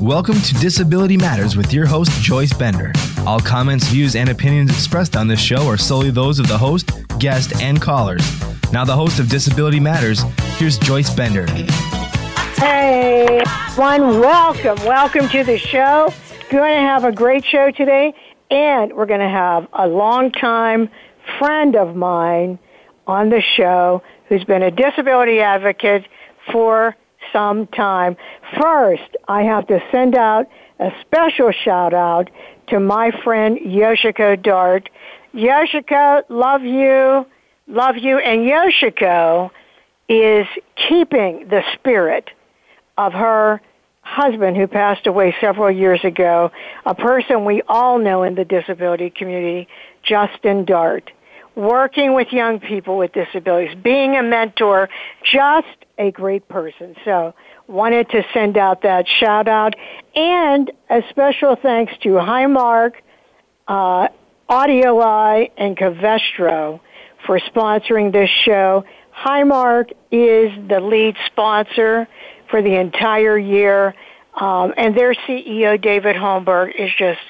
Welcome to Disability Matters with your host, Joyce Bender. All comments, views, and opinions expressed on this show are solely those of the host, guest, and callers. Now, the host of Disability Matters, here's Joyce Bender. Hey, one, welcome. Welcome to the show. We're Going to have a great show today, and we're going to have a longtime friend of mine on the show who's been a disability advocate for some time. First, I have to send out a special shout out to my friend Yoshiko Dart. Yoshiko, love you, love you, and Yoshiko is keeping the spirit of her husband who passed away several years ago, a person we all know in the disability community, Justin Dart working with young people with disabilities, being a mentor, just a great person. So wanted to send out that shout out and a special thanks to Highmark, uh, AudioEye, and Covestro for sponsoring this show. Highmark is the lead sponsor for the entire year, um, and their CEO, David Holmberg, is just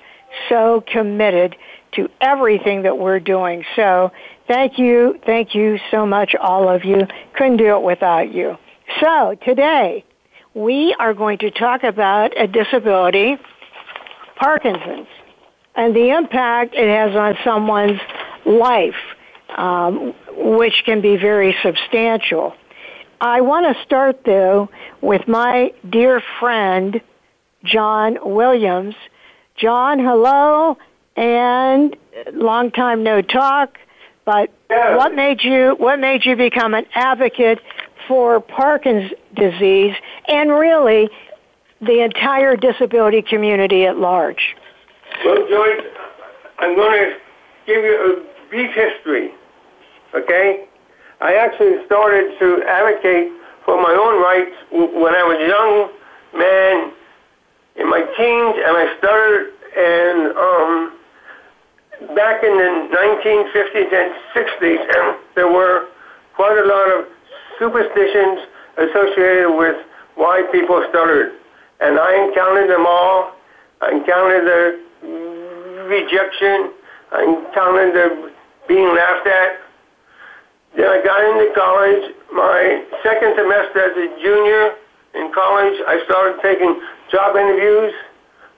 so committed to everything that we're doing. So thank you, thank you so much, all of you. Couldn't do it without you. So today, we are going to talk about a disability, Parkinson's, and the impact it has on someone's life, um, which can be very substantial. I want to start, though, with my dear friend, John Williams. John, hello, and long time no talk. But what made you what made you become an advocate for Parkinson's disease and really the entire disability community at large? Well, Joyce, I'm going to give you a brief history. Okay, I actually started to advocate for my own rights when I was a young man in my teens, and I started and um, back in the 1950s and 60s, and there were quite a lot of superstitions associated with why people stuttered. And I encountered them all. I encountered the rejection. I encountered the being laughed at. Then I got into college. My second semester as a junior in college, I started taking job interviews.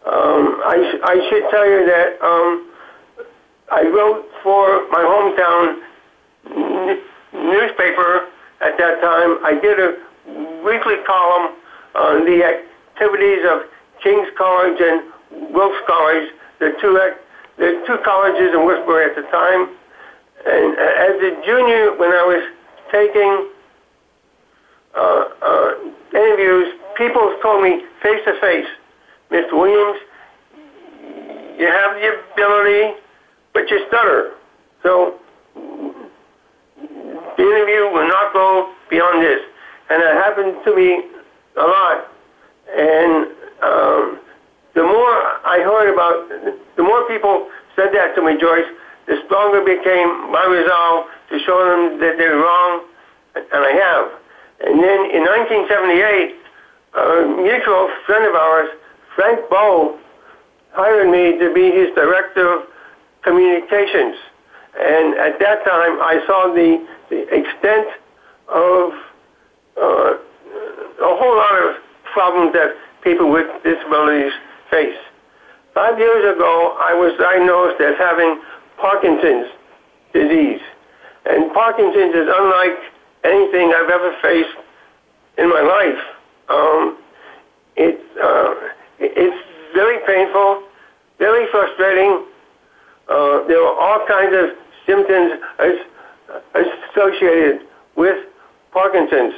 Um, I, sh- I should tell you that um, I wrote for my hometown n- newspaper at that time. I did a weekly column on the activities of King's College and Wilkes College, the two the two colleges in Worcester at the time. And as a junior, when I was taking uh, uh, interviews, people told me face to face, Mr. Williams, you have the ability but you stutter. So the interview will not go beyond this. And it happened to me a lot. And um, the more I heard about, the more people said that to me, Joyce, the stronger became my resolve to show them that they're wrong, and I have. And then in 1978, a mutual friend of ours, Frank Bowe, hired me to be his director of communications. And at that time, I saw the, the extent of uh, a whole lot of problems that people with disabilities face. Five years ago, I was diagnosed as having Parkinson's disease. And Parkinson's is unlike anything I've ever faced in my life. Um, it, uh, it's very painful, very frustrating, uh, there are all kinds of symptoms associated with Parkinson's.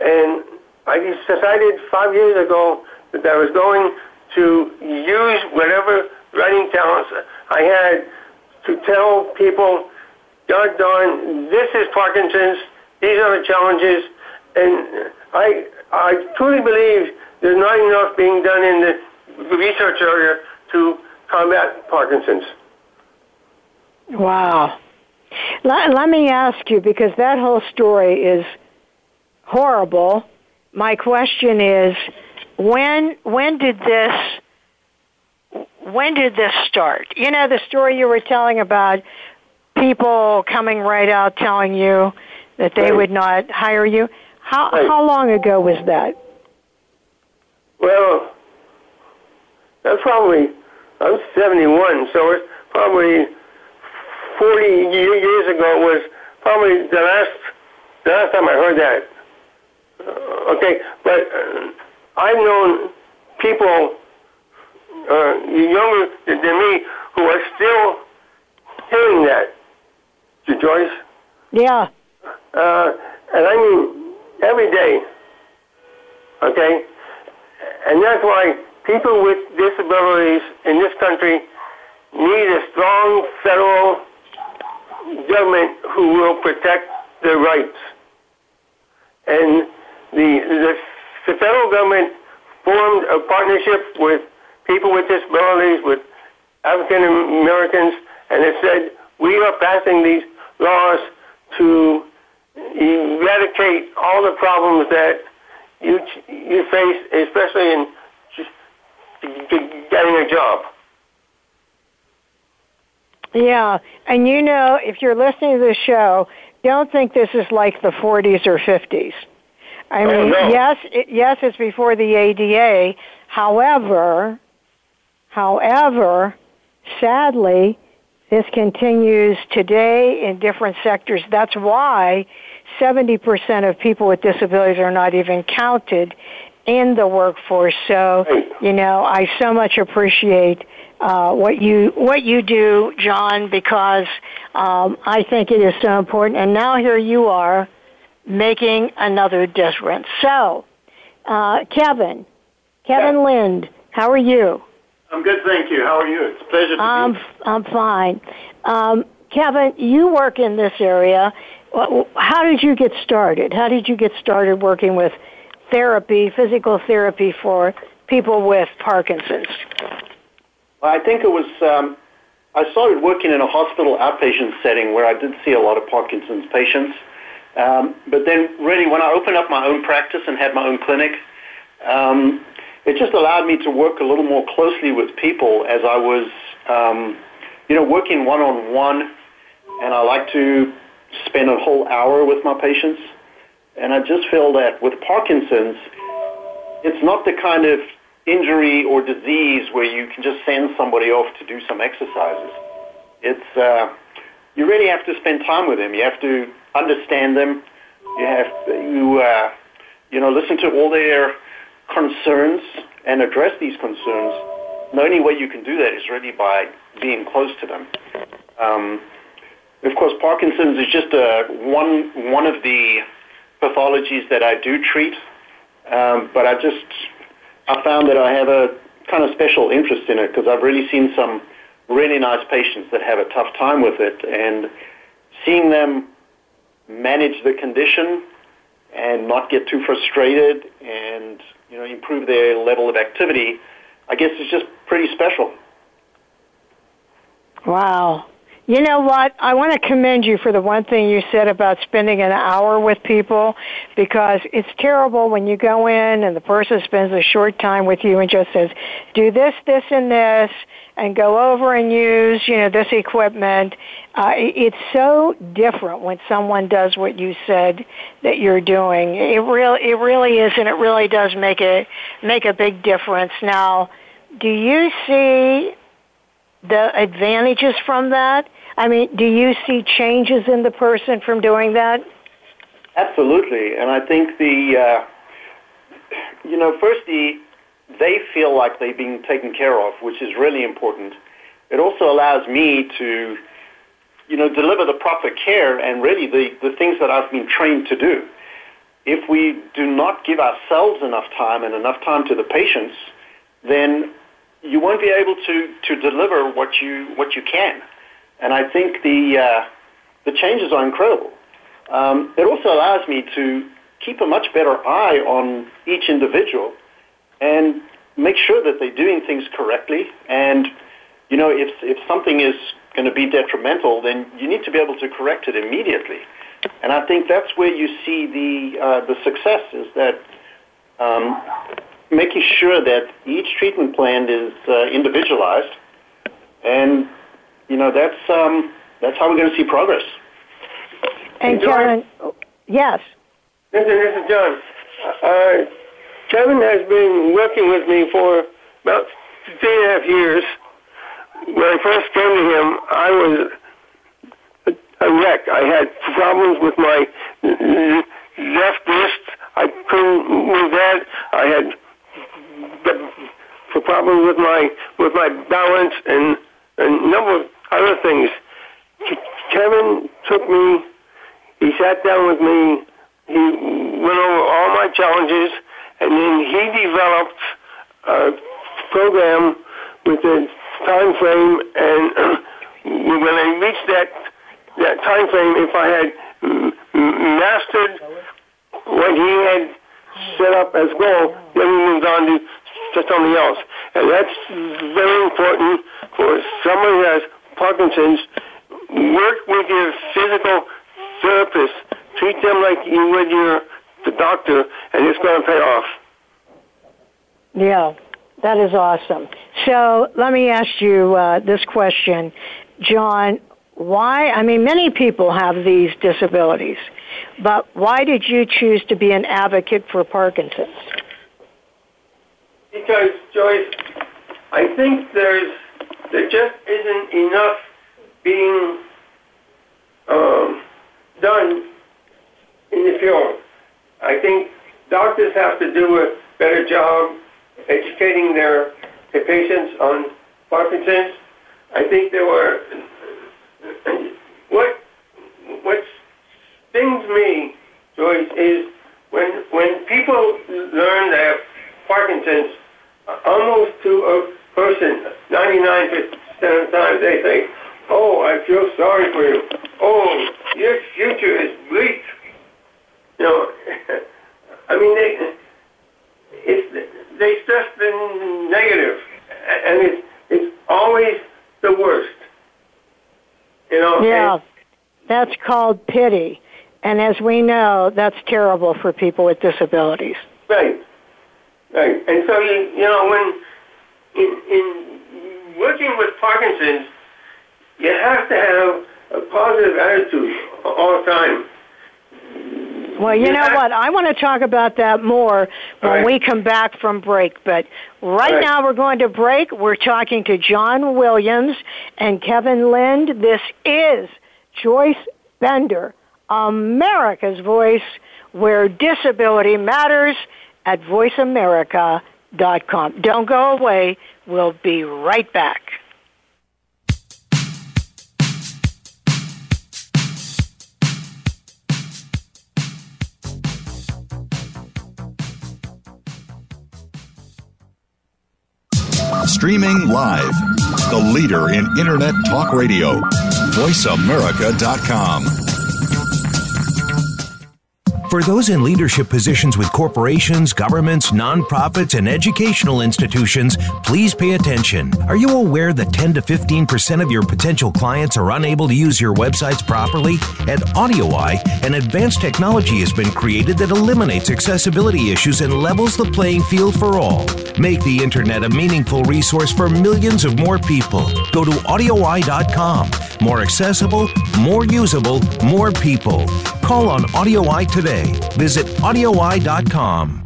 And I decided five years ago that I was going to use whatever writing talents I had to tell people, God darn, this is Parkinson's, these are the challenges, and I, I truly believe there's not enough being done in the research area to combat Parkinson's. Wow. Let, let me ask you, because that whole story is horrible. My question is, when when did this when did this start? You know the story you were telling about people coming right out telling you that they Right. would not hire you. How Right. how long ago was that? Well, that's probably, I'm 71, so it's probably 40 years ago was probably the last, the last time I heard that. Uh, okay, but uh, I've known people uh, younger than than me who are still hearing that, Joyce. Yeah. Uh, and I mean every day. Okay? And that's why people with disabilities in this country need a strong federal government who will protect their rights. And the, the, the federal government formed a partnership with people with disabilities, with African Americans, and it said, we are passing these laws to eradicate all the problems that you you face, especially in getting a job. Yeah, and you know, if you're listening to the show, don't think this is like the 40s or 50s. I Oh, mean, no. yes, it, yes, it's before the ADA. However, however, sadly, this continues today in different sectors. That's why 70% of people with disabilities are not even counted in the workforce. So, you know, I so much appreciate uh, what you what you do, John, because um, I think it is so important. And now here you are making another difference. So, uh, Kevin, Kevin Yeah. Linde, how are you? I'm good, thank you. How are you? It's a pleasure to I'm be I'm fine. Um, Kevin, you work in this area. How did you get started? How did you get started working with therapy, physical therapy for people with Parkinson's? I think it was, um, I started working in a hospital outpatient setting where I did see a lot of Parkinson's patients. Um, but then, really, when I opened up my own practice and had my own clinic, um, it just allowed me to work a little more closely with people as I was, um, you know, working one on one. And I like to spend a whole hour with my patients. And I just feel that with Parkinson's, it's not the kind of injury or disease where you can just send somebody off to do some exercises. It's uh, you really have to spend time with them. You have to understand them. You have you uh, you know listen to all their concerns and address these concerns. The only way you can do that is really by being close to them. Um, of course, Parkinson's is just uh, one one of the pathologies that I do treat, um, but I just I found that I have a kind of special interest in it because I've really seen some really nice patients that have a tough time with it, and seeing them manage the condition and not get too frustrated and you know improve their level of activity, I guess it's just pretty special. Wow. You know what? I want to commend you for the one thing you said about spending an hour with people because it's terrible when you go in and the person spends a short time with you and just says, do this, this, and this, and go over and use, you know, this equipment. Uh, it's so different when someone does what you said that you're doing. It really, it really is, and it really does make a, make a big difference. Now, do you see the advantages from that? I mean, do you see changes in the person from doing that? Absolutely, and I think the uh, you know firstly they feel like they're being taken care of, which is really important. It also allows me to you know deliver the proper care and really the, the things that I've been trained to do. If we do not give ourselves enough time and enough time to the patients, then you won't be able to, to deliver what you what you can. And I think the uh, the changes are incredible. Um, it also allows me to keep a much better eye on each individual and make sure that they're doing things correctly. And you know, if if something is going to be detrimental, then you need to be able to correct it immediately. And I think that's where you see the uh, the success is that um, making sure that each treatment plan is uh, individualized, and you know that's um, that's how we're going to see progress. And Kevin, yes. Listen, this is John. Uh, Kevin has been working with me for about three and a half years. When I first came to him, I was a wreck. I had problems with my left wrist. I couldn't move that. I had the problems with my with my balance and, and a number of other things. Kevin took me. He sat down with me. He went over all my challenges, and then he developed a program with a time frame. And when I reached that that time frame, if I had mastered what he had set up as goal, then we moved on to, to something else. And that's very important for someone who has Parkinson's. Work with your physical therapist. Treat them like you would your the doctor, and it's going to pay off. Yeah, that is awesome. So let me ask you uh, this question, John why, I mean, many people have these disabilities, but why did you choose to be an advocate for Parkinson's? Because, Joyce, I think there's, there just isn't enough being um, done in the field. I think doctors have to do a better job educating their, their patients on Parkinson's. I think there were what what stings me, Joyce, is when when people learn that Parkinson's, almost to a person, 99% of the time they say, "Oh, I feel sorry for you. Oh, your future is bleak." You know, I mean they it's they stress the negative, and it's it's always the worst. You know. Yeah, and, that's called pity, and as we know, that's terrible for people with disabilities. Right. Right. And so you you know when in in working with Parkinson's, you have to have a positive attitude all the time. Well, you know what? I want to talk about that more when right. we come back from break. But right, right, now, we're going to break. We're talking to John Williams and Kevin Linde. This is Joyce Bender, America's Voice, where disability matters at voiceamerica.com. Don't go away. We'll be right back. Streaming live. The leader in Internet talk radio. VoiceAmerica.com. For those in leadership positions with corporations, governments, nonprofits, and educational institutions, please pay attention. Are you aware that 10 to 15% of your potential clients are unable to use your websites properly? At AudioEye, an advanced technology has been created that eliminates accessibility issues and levels the playing field for all. Make the internet a meaningful resource for millions of more people. Go to audioeye.com. More accessible, more usable, more people. Call on AudioEye today. Visit audioeye.com.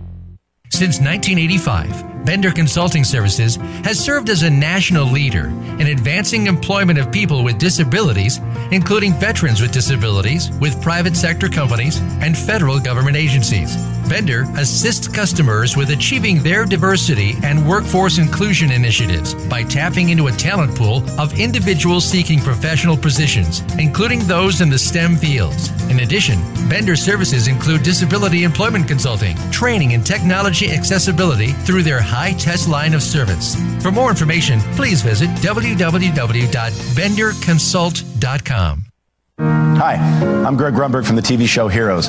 Since 1985, Bender Consulting Services has served as a national leader in advancing employment of people with disabilities, including veterans with disabilities, with private sector companies and federal government agencies. Bender assists customers with achieving their diversity and workforce inclusion initiatives by tapping into a talent pool of individuals seeking professional positions, including those in the STEM fields. In addition, Bender services include disability employment consulting, training and technology accessibility through their high test line of service. For more information, please visit www.benderconsult.com. Hi, I'm Greg Grunberg from the TV show Heroes.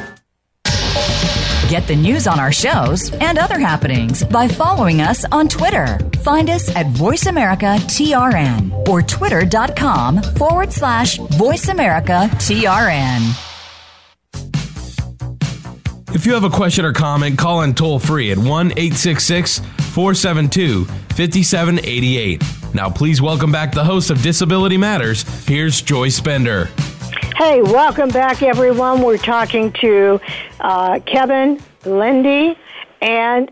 Get the news on our shows and other happenings by following us on Twitter. Find us at VoiceAmericaTRN or twitter.com forward slash VoiceAmericaTRN. If you have a question or comment, call in toll free at 1 866 472 5788. Now, please welcome back the host of Disability Matters. Here's Joy Bender. Hey, welcome back, everyone. We're talking to uh, Kevin Linde and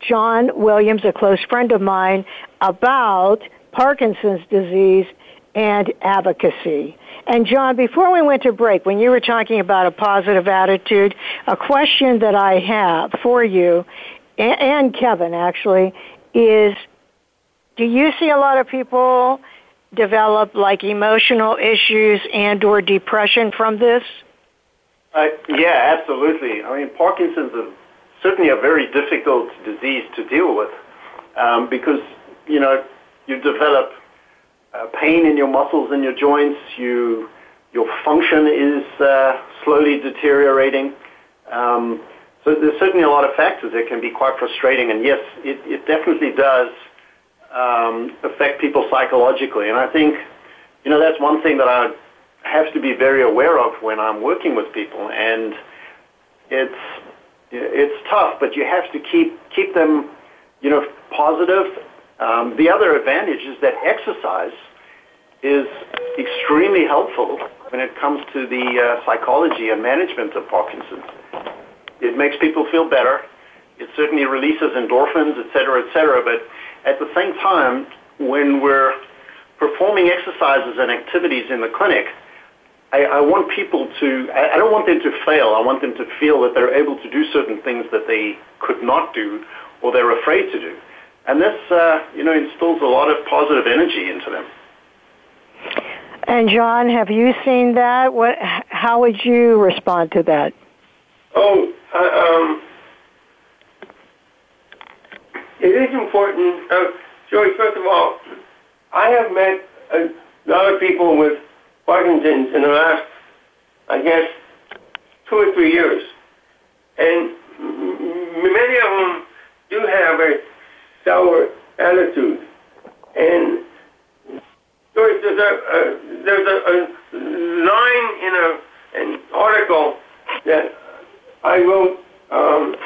John Williams, a close friend of mine, about Parkinson's disease and advocacy. And John, before we went to break, when you were talking about a positive attitude, a question that I have for you and Kevin actually is do you see a lot of people develop like emotional issues and or depression from this? Uh, yeah, absolutely. I mean, Parkinson's is certainly a very difficult disease to deal with um, because, you know, you develop uh, pain in your muscles and your joints. You, your function is uh, slowly deteriorating. Um, so there's certainly a lot of factors that can be quite frustrating. And yes, it, it definitely does um, affect people psychologically. And I think, you know, that's one thing that I have to be very aware of when I'm working with people. And it's it's tough, but you have to keep keep them, you know, positive. Um, the other advantage is that exercise is extremely helpful when it comes to the uh, psychology and management of Parkinson's. It makes people feel better. It certainly releases endorphins, et cetera, et cetera. But at the same time, when we're performing exercises and activities in the clinic, I, I want people to, I, I don't want them to fail. I want them to feel that they're able to do certain things that they could not do or they're afraid to do. And this, uh, you know, instills a lot of positive energy into them. And John, have you seen that? What? How would you respond to that? Oh, uh, um, it is important. Uh, Joey, first of all, I have met a lot of people with Parkinson's in the last, I guess, two or three years. And many of them do have a sour attitude. And there's a, a there's a, a line in a, an article that I wrote um,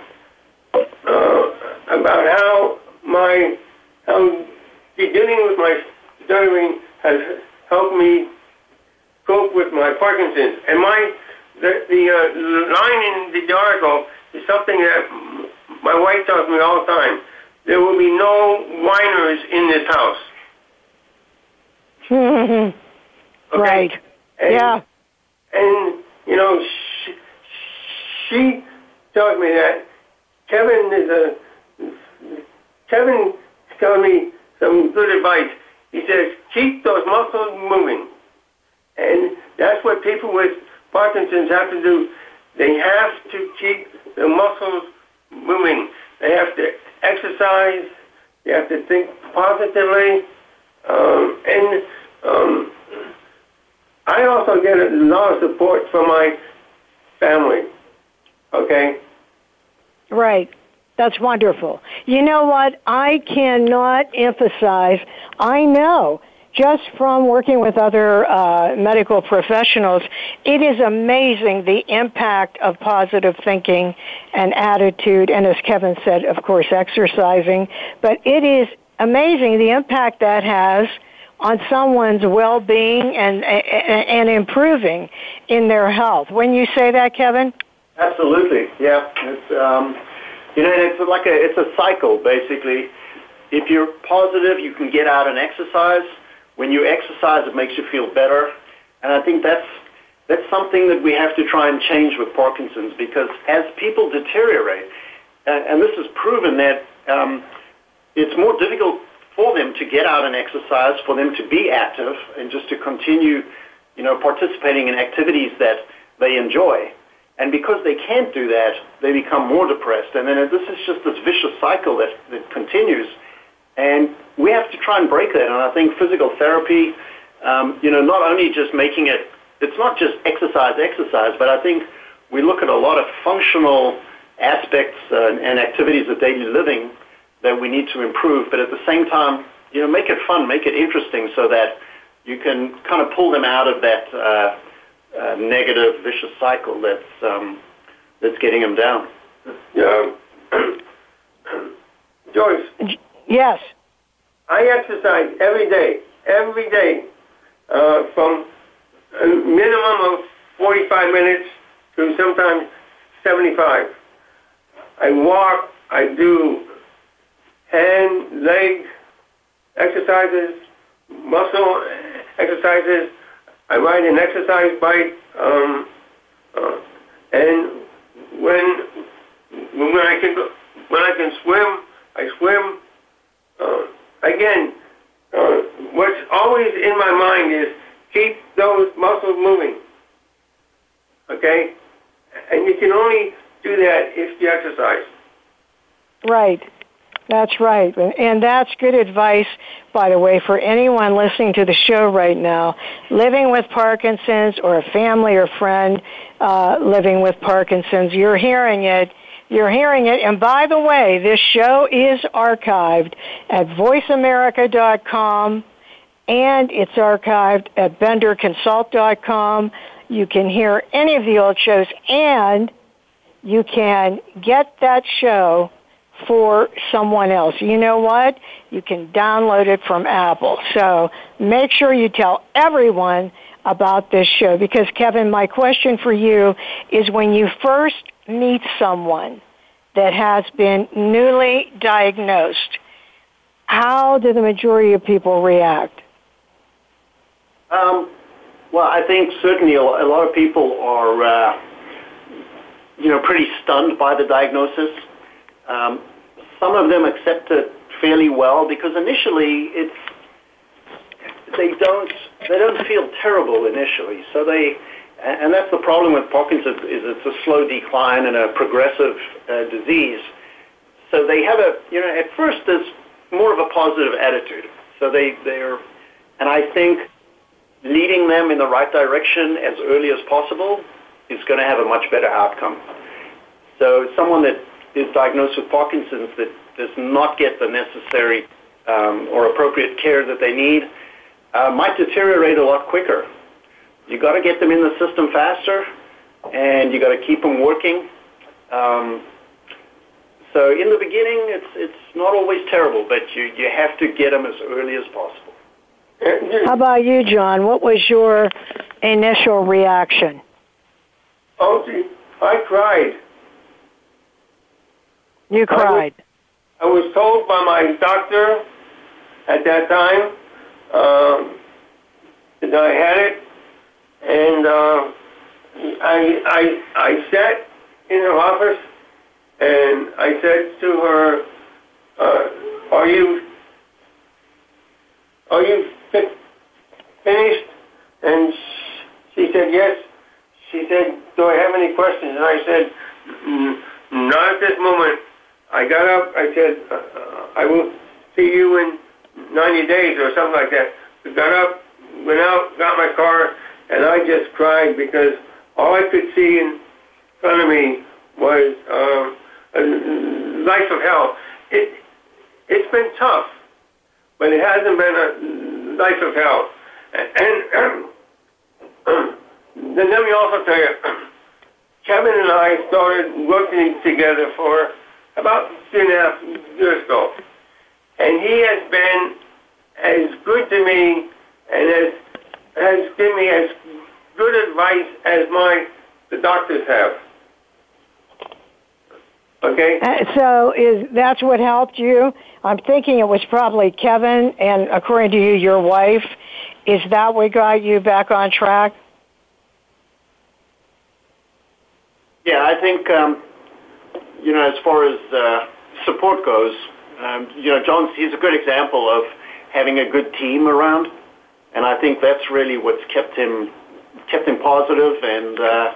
uh, about how my how beginning with my stuttering has helped me cope with my Parkinson's. And my the, the uh, line in the article is something that my wife tells me all the time. There will be no whiners in this house. okay? Right. And, yeah. And you know, she, she tells me that Kevin is a Kevin tells me some good advice. He says keep those muscles moving. And that's what people with Parkinson's have to do. They have to keep the muscles moving. They have to exercise. They have to think positively. Um, and um, I also get a lot of support from my family. Okay? Right. That's wonderful. You know what? I cannot emphasize, I know just from working with other uh, medical professionals, it is amazing the impact of positive thinking and attitude, and as Kevin said, of course, exercising. But it is amazing the impact that has on someone's well-being and and improving in their health. When you say that, Kevin? Absolutely. Yeah. It's um, you know, it's like a it's a cycle basically. If you're positive, you can get out and exercise when you exercise, it makes you feel better. And I think that's, that's something that we have to try and change with Parkinson's because as people deteriorate, and, and this is proven that um, it's more difficult for them to get out and exercise, for them to be active, and just to continue, you know, participating in activities that they enjoy. And because they can't do that, they become more depressed. And then this is just this vicious cycle that, that continues. And we have to try and break that. And I think physical therapy, um, you know, not only just making it, it's not just exercise, exercise, but I think we look at a lot of functional aspects uh, and activities of daily living that we need to improve. But at the same time, you know, make it fun, make it interesting so that you can kind of pull them out of that uh, uh, negative, vicious cycle that's um, that's getting them down. Yeah. Joyce. Yes. I exercise every day, every day, uh, from a minimum of 45 minutes to sometimes 75. I walk, I do hand, leg exercises, muscle exercises, I ride an exercise bike, um, uh, and when when I can go, when I can swim, I swim. Uh, again, uh, what's always in my mind is keep those muscles moving. Okay, and you can only do that if you exercise. Right. That's right. And that's good advice, by the way, for anyone listening to the show right now, living with Parkinson's or a family or friend uh, living with Parkinson's. You're hearing it. You're hearing it. And by the way, this show is archived at voiceamerica.com and it's archived at benderconsult.com. You can hear any of the old shows and you can get that show for someone else. You know what? You can download it from Apple. So make sure you tell everyone about this show because Kevin, my question for you is when you first meet someone that has been newly diagnosed, how do the majority of people react? Um, well, I think certainly a lot of people are, uh, you know, pretty stunned by the diagnosis. Um, some of them accept it fairly well because initially it's they don't they don't feel terrible initially. So they and that's the problem with Parkinson's is it's a slow decline and a progressive uh, disease. So they have a you know at first there's more of a positive attitude. So they they're and I think leading them in the right direction as early as possible is going to have a much better outcome. So someone that is diagnosed with Parkinson's that does not get the necessary um, or appropriate care that they need uh, might deteriorate a lot quicker. You've got to get them in the system faster, and you've got to keep them working. Um, so in the beginning, it's it's not always terrible, but you you have to get them as early as possible. How about you, John? What was your initial reaction? Oh, gee, I cried. You cried. I was, I was told by my doctor at that time um, that I had it, and uh, I, I, I sat in her office and I said to her, uh, "Are you, are you fi- finished?" And she said, "Yes." She said, "Do I have any questions?" And I said, "Not at this moment." I got up. I said, uh, "I will see you in 90 days or something like that." I got up, went out, got my car, and I just cried because all I could see in front of me was um, a life of hell. It it's been tough, but it hasn't been a life of hell. And, and then let me also tell you, Kevin and I started working together for about three and a half years ago, and he has been as good to me and has has given me as good advice as my the doctors have. Okay. Uh, so is that's what helped you? I'm thinking it was probably Kevin, and according to you, your wife. Is that what got you back on track? Yeah, I think um, you know, as far as uh, support goes, um, you know, John's he's a good example of having a good team around, and I think that's really what's kept him kept him positive and uh,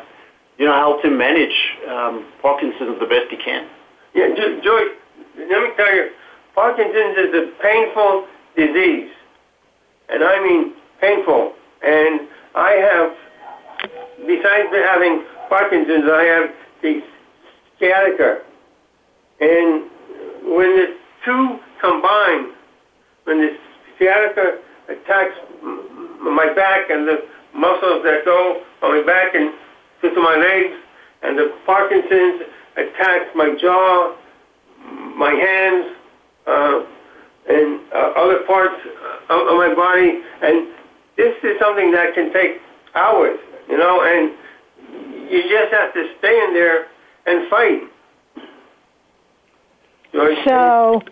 you know helped him manage um, Parkinson's the best he can. Yeah, jo- let me tell you, Parkinson's is a painful disease, and I mean painful. And I have, besides having Parkinson's, I have the sciatica. And when the two combine, when the sciatica attacks my back and the muscles that go on my back and into my legs, and the Parkinson's attacks my jaw, my hands, uh, and uh, other parts of, of my body. And this is something that can take hours, you know, and you just have to stay in there and fight. So,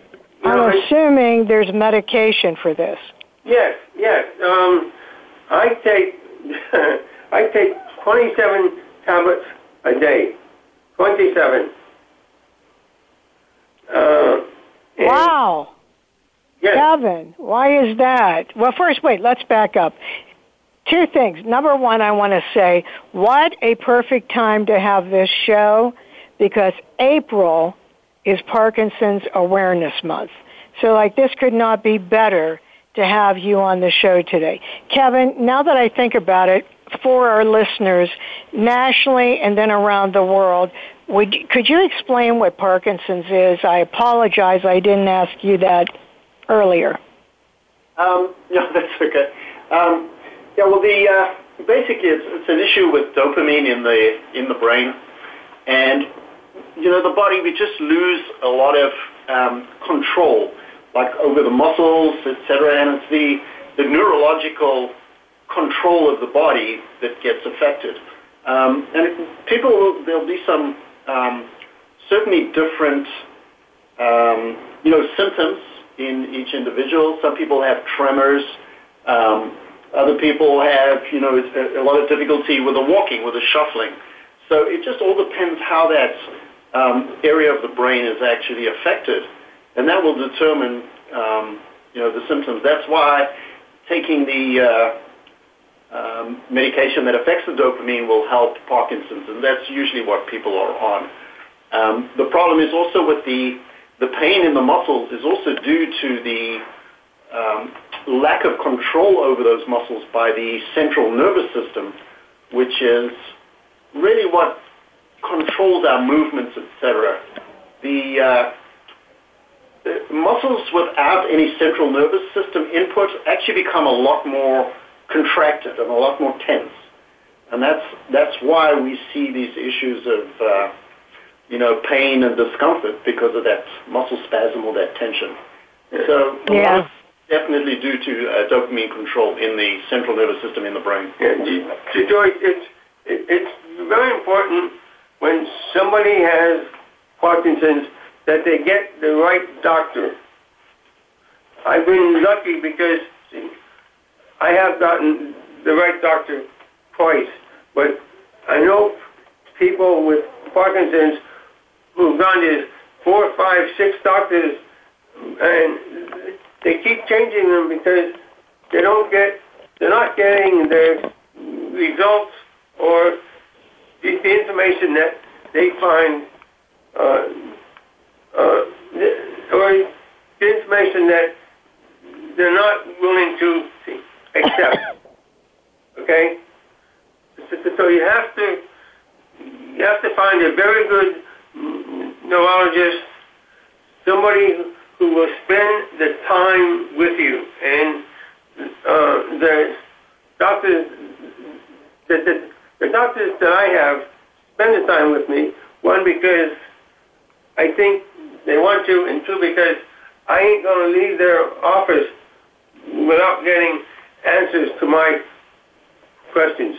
I'm assuming there's medication for this. Yes, yes. Um, I take I take 27 tablets a day. 27. Uh, Wow. Yes. Kevin, why is that? Well, first, wait, let's back up. Two things. Number one, I want to say, what a perfect time to have this show because April is Parkinson's Awareness Month. So, like, this could not be better to have you on the show today. Kevin, now that I think about it, for our listeners nationally and then around the world, would could you explain what Parkinson's is? I apologize, I didn't ask you that earlier. Um, no, that's okay. Um, yeah, well, the uh, basically it's, it's an issue with dopamine in the in the brain, and you know the body we just lose a lot of um, control, like over the muscles, etc. And it's the the neurological control of the body that gets affected. Um, and it, people, there'll be some um, certainly different, um, you know, symptoms in each individual. Some people have tremors. Um, other people have, you know, a, a lot of difficulty with the walking, with the shuffling. So it just all depends how that um, area of the brain is actually affected, and that will determine, um, you know, the symptoms. That's why taking the uh, um, medication that affects the dopamine will help Parkinson's, and that's usually what people are on. Um, the problem is also with the the pain in the muscles is also due to the um, lack of control over those muscles by the central nervous system, which is really what controls our movements, etc. The, uh, the muscles without any central nervous system input actually become a lot more contracted and a lot more tense. And that's, that's why we see these issues of, uh, you know, pain and discomfort because of that muscle spasm or that tension. So a Yeah. lot of definitely due to uh, dopamine control in the central nervous system in the brain. Yeah, you- Joy, it's it's very important when somebody has Parkinson's that they get the right doctor. I've been lucky because I have gotten the right doctor twice, but I know people with Parkinson's who've gone to four, five, six doctors, and they keep changing them because they don't get, they're not getting the results or the, information that they find, uh, uh, or the information that they're not willing to accept. Okay, so, so you have to you have to find a very good neurologist, somebody who will spend the time with you, and uh, the doctors, the, the, the doctors that I have spend the time with me. One because I think they want to, and two because I ain't going to leave their office without getting answers to my questions.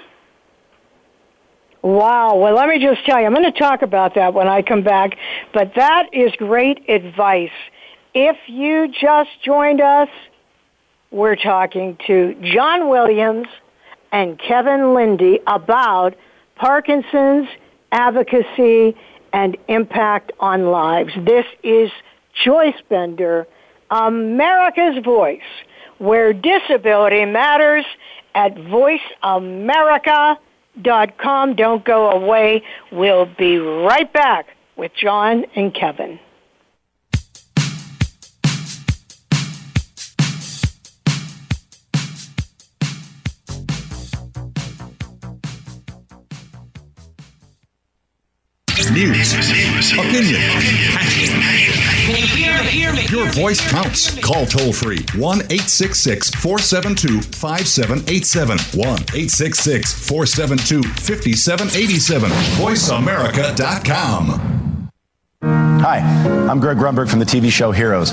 Wow. Well, let me just tell you, I'm going to talk about that when I come back, but that is great advice. If you just joined us, we're talking to John Williams and Kevin Linde about Parkinson's advocacy and impact on lives. This is Joyce Bender, America's Voice, where disability matters at voiceamerica.com. Don't go away. We'll be right back with John and Kevin. News, opinion, Your voice counts. Call toll free 1 866 472 5787. 1 866 472 5787. VoiceAmerica.com. Hi, I'm Greg Grunberg from the TV show Heroes.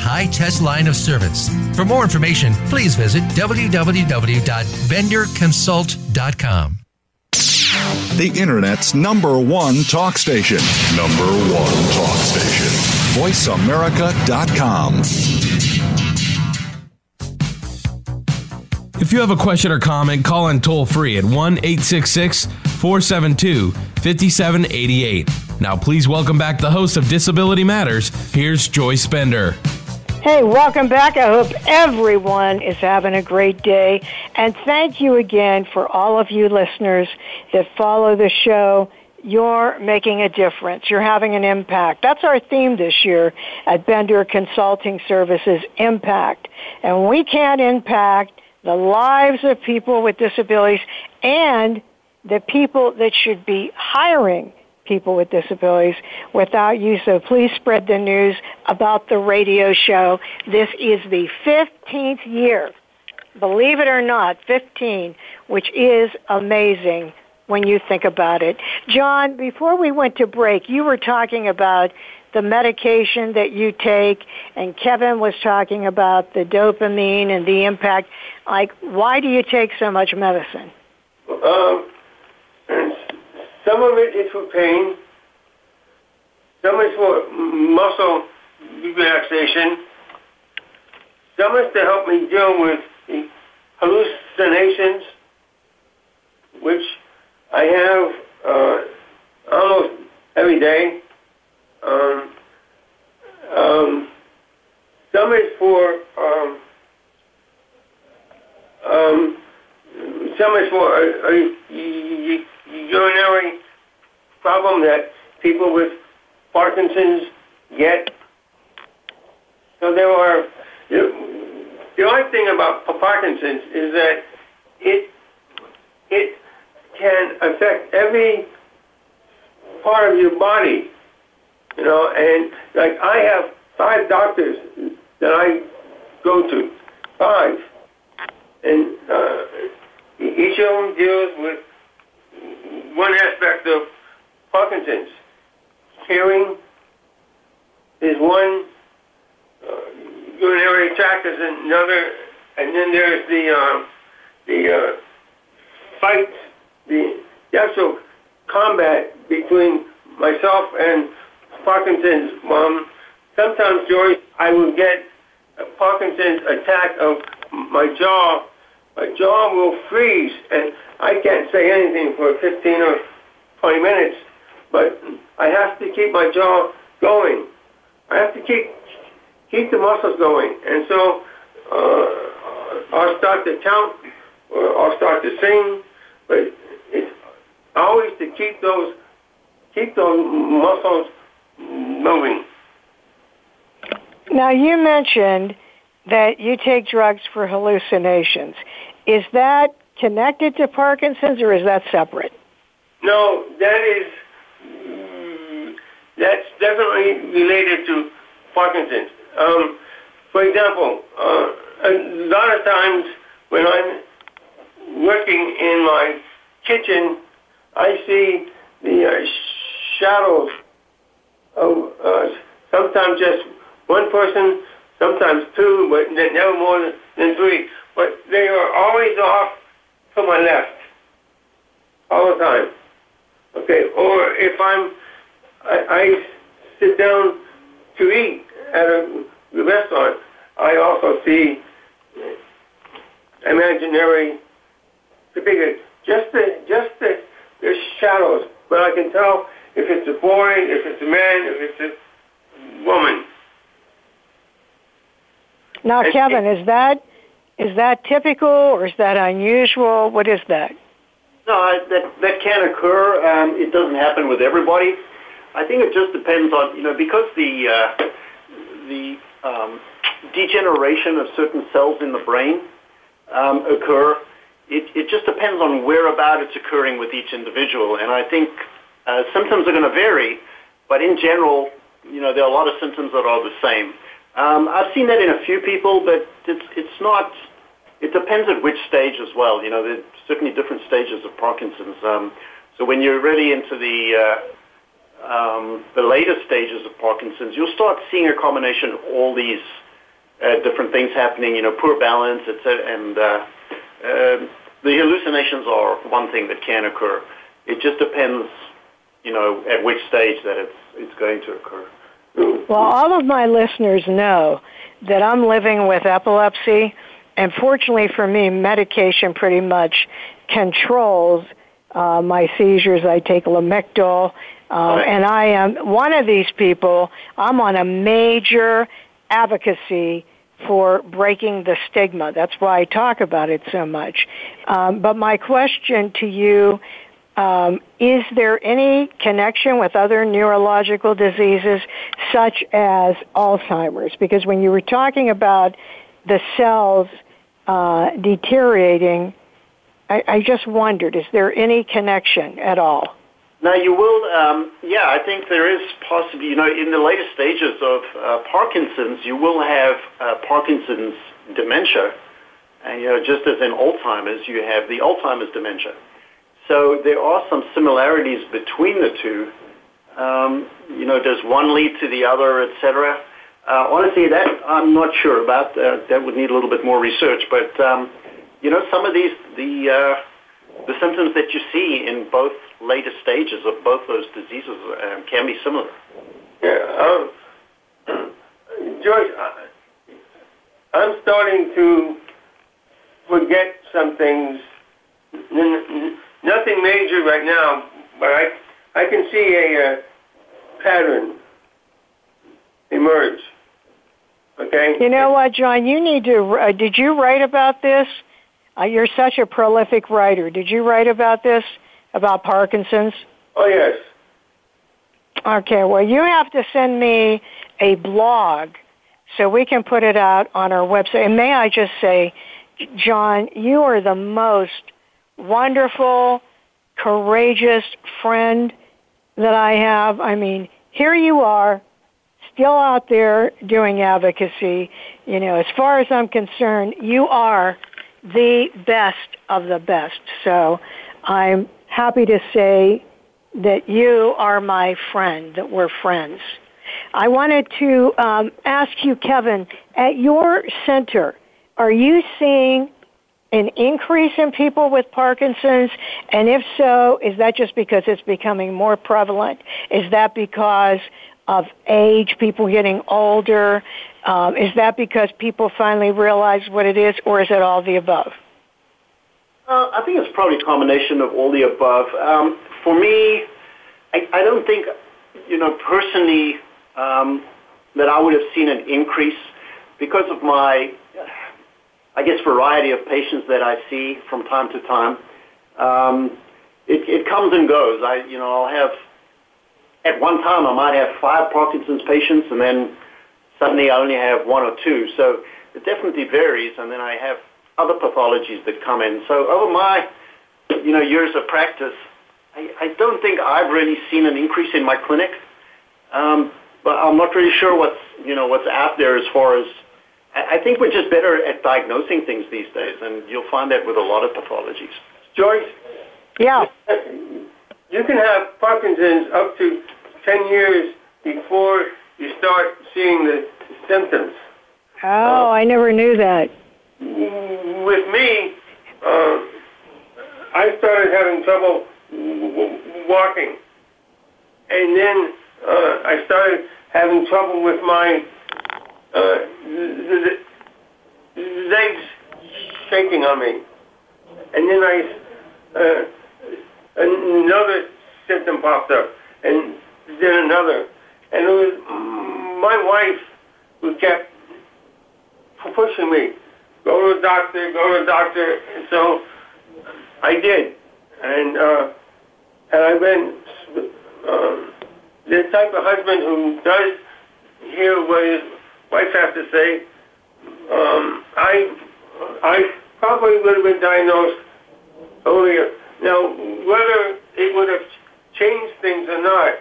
high test line of service. For more information, please visit www.benderconsult.com. The Internet's number one talk station. Number one talk station. VoiceAmerica.com. If you have a question or comment, call in toll free at 1 866 472 5788. Now, please welcome back the host of Disability Matters. Here's Joy Bender. Hey, welcome back. I hope everyone is having a great day. And thank you again for all of you listeners that follow the show. You're making a difference. You're having an impact. That's our theme this year at Bender Consulting Services, Impact. And we can't impact the lives of people with disabilities and the people that should be hiring people with disabilities without you. So please spread the news about the radio show. This is the 15th year, believe it or not, 15, which is amazing when you think about it. John, before we went to break, you were talking about the medication that you take, and Kevin was talking about the dopamine and the impact. Like, why do you take so much medicine? Um, some of it is for pain. Some is for muscle relaxation. Some is to help me deal with hallucinations, which I have uh, almost every day. Um, um, some is for um, um, some is for a, a, urinary problem that people with Parkinson's get. So there are. The only thing about Parkinson's is that it it can affect every part of your body, you know. And like I have five doctors that I go to, five, and uh, each of them deals with one aspect of Parkinson's. Hearing is one, uh, urinary tract is another, and then there's the uh, the uh, fight, the, the actual combat between myself and Parkinson's. mom. sometimes, Joyce, I will get a Parkinson's attack of my jaw. My jaw will freeze, and I can't say anything for 15 or 20 minutes, but I have to keep my jaw going. I have to keep keep the muscles going, and so uh, I'll start to count or I'll start to sing, but it's always to keep those keep those muscles moving. Now, you mentioned that you take drugs for hallucinations. Is that connected to Parkinson's or is that separate? No, that is that's definitely related to Parkinson's. Um, for example, uh, a lot of times when I'm working in my kitchen, I see the uh, shadows of uh, sometimes just one person, sometimes two, but never more than three. But they are always off to my left all the time. Okay, or if I'm, I, I sit down to eat at a restaurant, I also see imaginary figures, just the just the, the shadows. But I can tell if it's a boy, if it's a man, if it's a woman. Now, Kevin, is that is that typical or is that unusual? What is that? No, that that can occur. Um, it doesn't happen with everybody. I think it just depends on you know because the uh, the um, degeneration of certain cells in the brain um, occur. It, it just depends on where about it's occurring with each individual, and I think uh, symptoms are going to vary. But in general, you know, there are a lot of symptoms that are the same. Um, I've seen that in a few people, but it's it's not. It depends at which stage as well. You know, there's certainly different stages of Parkinson's. Um, so when you're really into the uh, um, the later stages of Parkinson's, you'll start seeing a combination of all these uh, different things happening. You know, poor balance, etc. And uh, uh, the hallucinations are one thing that can occur. It just depends, you know, at which stage that it's it's going to occur. Well, all of my listeners know that I'm living with epilepsy, and fortunately for me, medication pretty much controls uh, my seizures. I take Lamictal, uh, and I am one of these people. I'm on a major advocacy for breaking the stigma. That's why I talk about it so much. Um, but my question to you um, is there any connection with other neurological diseases such as Alzheimer's? Because when you were talking about the cells uh, deteriorating, I, I, just wondered, is there any connection at all? Now you will, um, yeah, I think there is possibly, you know, in the later stages of uh, Parkinson's, you will have uh, Parkinson's dementia. And, you know, just as in Alzheimer's, you have the Alzheimer's dementia. So there are some similarities between the two. Um, you know, does one lead to the other, etc.? Uh, honestly, that I'm not sure about. Uh, that would need a little bit more research. But um, you know, some of these the uh, the symptoms that you see in both later stages of both those diseases um, can be similar. Yeah, um, Joyce, I'm starting to forget some things nothing major right now, but I I can see a uh, pattern emerge. Okay. You know what, John? You need to. Uh, did you write about this? Uh, you're such a prolific writer. Did you write about this about Parkinson's? Oh yes. Okay. Well, you have to send me a blog so we can put it out on our website. And may I just say, John, you are the most wonderful, courageous friend that I have. I mean, here you are, still out there doing advocacy. You know, as far as I'm concerned, you are the best of the best. So I'm happy to say that you are my friend, that we're friends. I wanted to um, ask you, Kevin, at your center, are you seeing an increase in people with Parkinson's? And if so, is that just because it's becoming more prevalent? Is that because of age, people getting older? Um, is that because people finally realize what it is, or is it all the above? Uh, I think it's probably a combination of all the above. Um, for me, I, I, don't think, you know, personally, um, that I would have seen an increase because of my I guess, variety of patients that I see from time to time. Um, it, it comes and goes. I, you know, I'll have at one time I might have five Parkinson's patients, and then suddenly I only have one or two. So it definitely varies, and then I have other pathologies that come in. So over my you know years of practice, I, I don't think I've really seen an increase in my clinic. Um, but I'm not really sure what's you know what's out there as far as I think we're just better at diagnosing things these days, and you'll find that with a lot of pathologies. Joyce? Yeah. You can have Parkinson's up to 10 years before you start seeing the symptoms. Oh, I never knew that. With me, uh, I started having trouble walking. And then uh, I started having trouble with my uh, the, the legs shaking on me. And then I, uh, another symptom popped up, and then another. And it was my wife who kept pushing me, go to the doctor, go to the doctor. And so I did. And, uh, and I've been um, the type of husband who does hear what his wife has to say. Um, I, I probably would have been diagnosed earlier. Now, whether it would have changed things or not,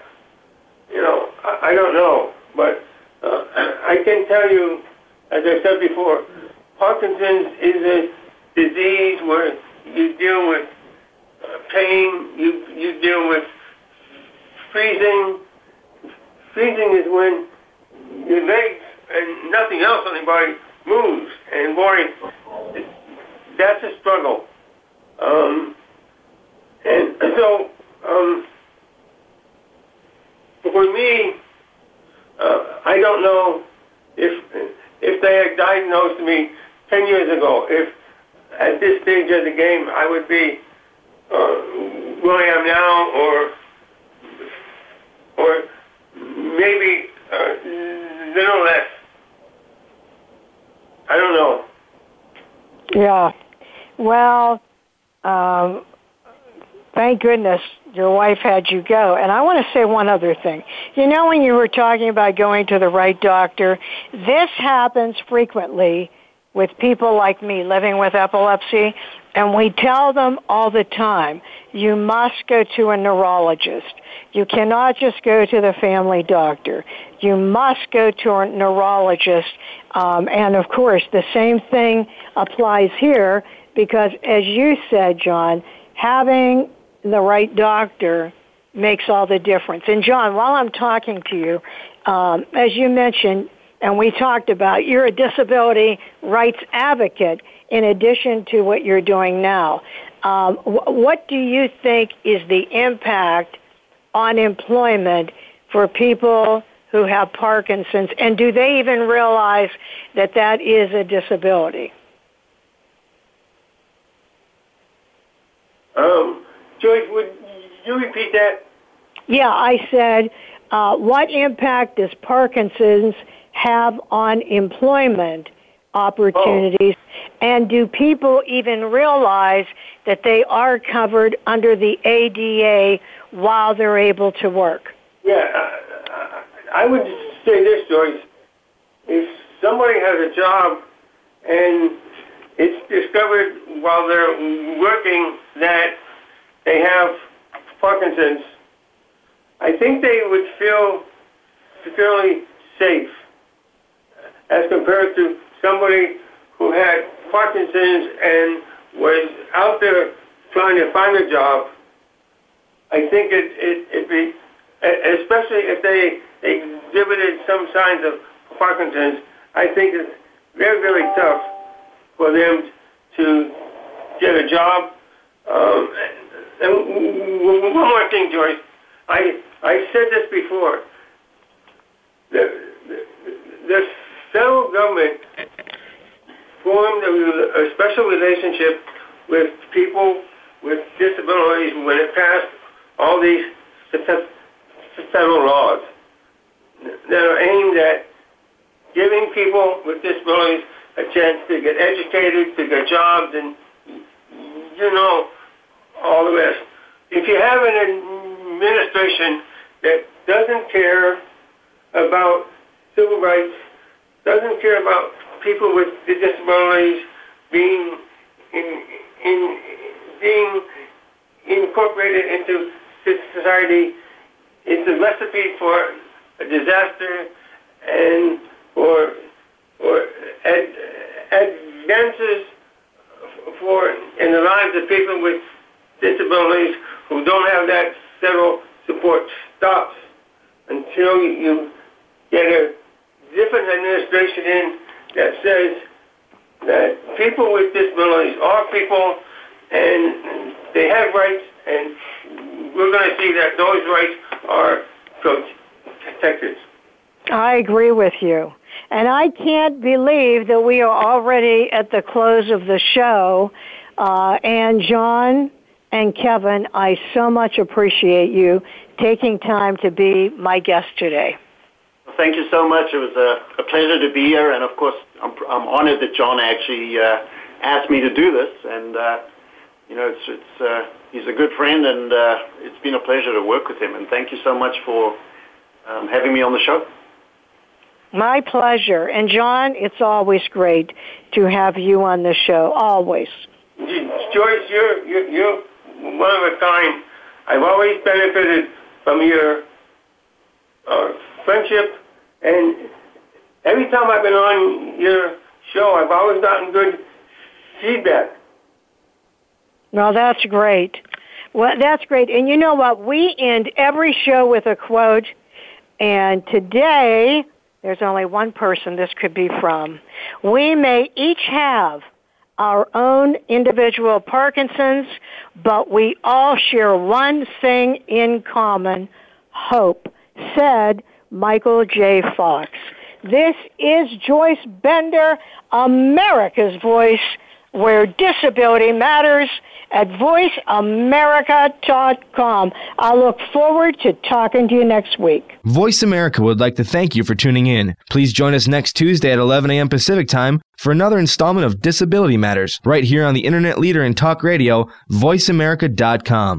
you know, I, I don't know. But uh, I can tell you, as I said before, Parkinson's is a disease where you deal with uh, pain, you you deal with freezing. Freezing is when your legs and nothing else on your body moves, and boy, that's a struggle. Um, and so, um, for me, uh, I don't know if if they had diagnosed me ten years ago, if at this stage of the game I would be uh, where I am now, or or maybe uh, little less. I don't know. Yeah. Well, um, thank goodness your wife had you go. And I want to say one other thing. You know, when you were talking about going to the right doctor, this happens frequently with people like me living with epilepsy, and we tell them all the time, you must go to a neurologist. You cannot just go to the family doctor. You must go to a neurologist. Um, and of course, the same thing applies here because, as you said, John, having the right doctor makes all the difference. And John, while I'm talking to you, um, as you mentioned, and we talked about, you're a disability rights advocate in addition to what you're doing now. Um, wh- what do you think is the impact on employment for people who have Parkinson's, and do they even realize that that is a disability? Um, Joyce, would you repeat that? Yeah, I said, uh, what impact does Parkinson's have on employment opportunities? Oh. And do people even realize that they are covered under the ADA while they're able to work? Yeah, uh, I would say this, Joyce. If somebody has a job and it's discovered while they're working that they have Parkinson's, I think they would feel fairly safe as compared to somebody who had Parkinson's and was out there trying to find a job. I think it, it, it'd be, especially if they exhibited some signs of Parkinson's, I think it's very, very tough for them to get a job. Um, and one more thing, Joyce. I I said this before. The, the, the federal government formed a, a special relationship with people with disabilities when it passed all these federal laws that are aimed at giving people with disabilities a chance to get educated, to get jobs, and you know all the rest. If you have an administration that doesn't care about civil rights, doesn't care about people with disabilities being in, in being incorporated into society. It's a recipe for a disaster and for for ad, advances for in the lives of people with disabilities who don't have that federal support stops until you get a different administration in that says that people with disabilities are people and they have rights and we're going to see that those rights are protected. I agree with you. And I can't believe that we are already at the close of the show. Uh, and John and Kevin, I so much appreciate you taking time to be my guest today. Thank you so much. It was a, a pleasure to be here, and of course, I'm, I'm honored that John actually uh, asked me to do this. And uh, you know, it's it's uh, he's a good friend, and uh, it's been a pleasure to work with him. And thank you so much for um, having me on the show. My pleasure. And John, it's always great to have you on the show. Always. Joyce, you're, you're, you're one of a kind. I've always benefited from your uh, friendship, and every time I've been on your show, I've always gotten good feedback. Well, that's great. Well, that's great. And you know what? We end every show with a quote. And today, there's only one person this could be from. We may each have our own individual Parkinson's, but we all share one thing in common, hope, said Michael J. Fox. This is Joyce Bender, America's Voice, where disability matters at voiceamerica.com. I look forward to talking to you next week. Voice America would like to thank you for tuning in. Please join us next Tuesday at 11 a.m. Pacific Time for another installment of Disability Matters right here on the internet leader in talk radio, voiceamerica.com.